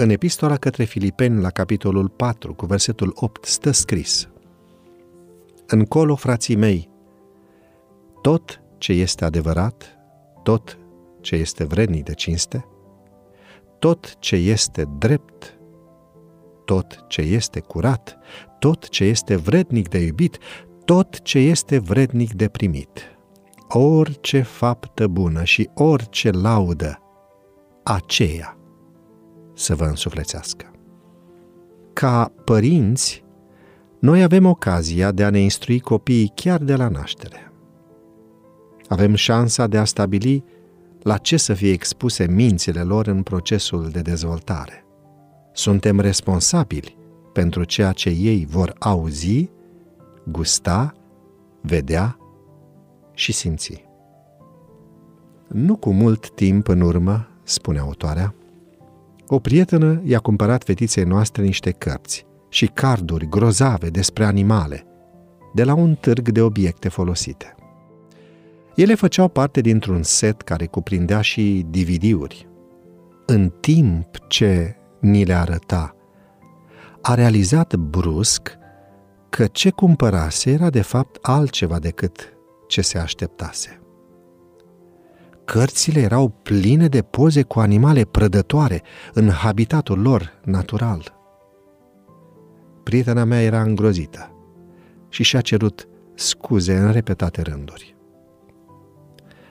În epistola către Filipeni, la capitolul 4, cu versetul 8, stă scris Încolo, frații mei, tot ce este adevărat, tot ce este vrednic de cinste, tot ce este drept, tot ce este curat, tot ce este vrednic de iubit, tot ce este vrednic de primit, orice faptă bună și orice laudă, aceea să vă însuflețească. Ca părinți, noi avem ocazia de a ne instrui copiii chiar de la naștere. Avem șansa de a stabili la ce să fie expuse mințile lor în procesul de dezvoltare. Suntem responsabili pentru ceea ce ei vor auzi, gusta, vedea și simți. Nu cu mult timp în urmă, spune autoarea, o prietenă i-a cumpărat fetiței noastre niște cărți și carduri grozave despre animale de la un târg de obiecte folosite. Ele făceau parte dintr-un set care cuprindea și DVD-uri. În timp ce ni le arăta, a realizat brusc că ce cumpărase era de fapt altceva decât ce se așteptase. Cărțile erau pline de poze cu animale prădătoare în habitatul lor natural. Prietena mea era îngrozită și și-a cerut scuze în repetate rânduri.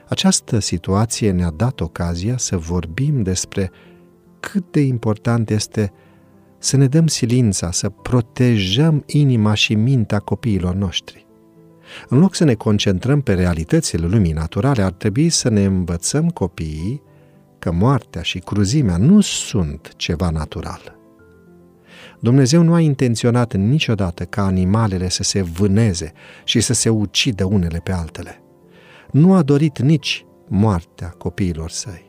Această situație ne-a dat ocazia să vorbim despre cât de important este să ne dăm silința, să protejăm inima și mintea copiilor noștri. În loc să ne concentrăm pe realitățile lumii naturale, ar trebui să ne învățăm copiii că moartea și cruzimea nu sunt ceva natural. Dumnezeu nu a intenționat niciodată ca animalele să se vâneze și să se ucidă unele pe altele. Nu a dorit nici moartea copiilor săi.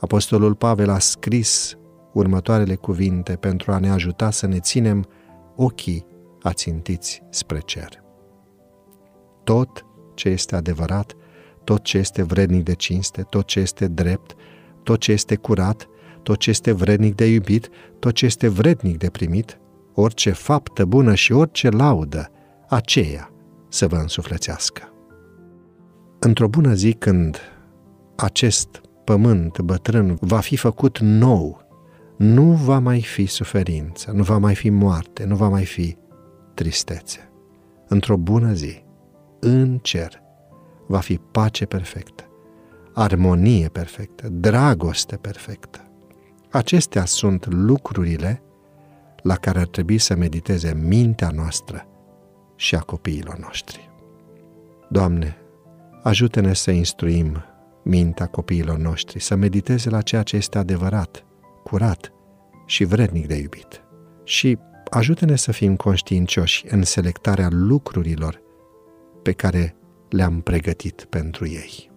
Apostolul Pavel a scris următoarele cuvinte pentru a ne ajuta să ne ținem ochii ațintiți spre cer tot ce este adevărat, tot ce este vrednic de cinste, tot ce este drept, tot ce este curat, tot ce este vrednic de iubit, tot ce este vrednic de primit, orice faptă bună și orice laudă, aceea să vă însuflețească. Într-o bună zi când acest pământ bătrân va fi făcut nou, nu va mai fi suferință, nu va mai fi moarte, nu va mai fi tristețe. Într-o bună zi, în cer va fi pace perfectă, armonie perfectă, dragoste perfectă. Acestea sunt lucrurile la care ar trebui să mediteze mintea noastră și a copiilor noștri. Doamne, ajută-ne să instruim mintea copiilor noștri, să mediteze la ceea ce este adevărat, curat și vrednic de iubit. Și ajută-ne să fim conștiincioși în selectarea lucrurilor pe care le-am pregătit pentru ei.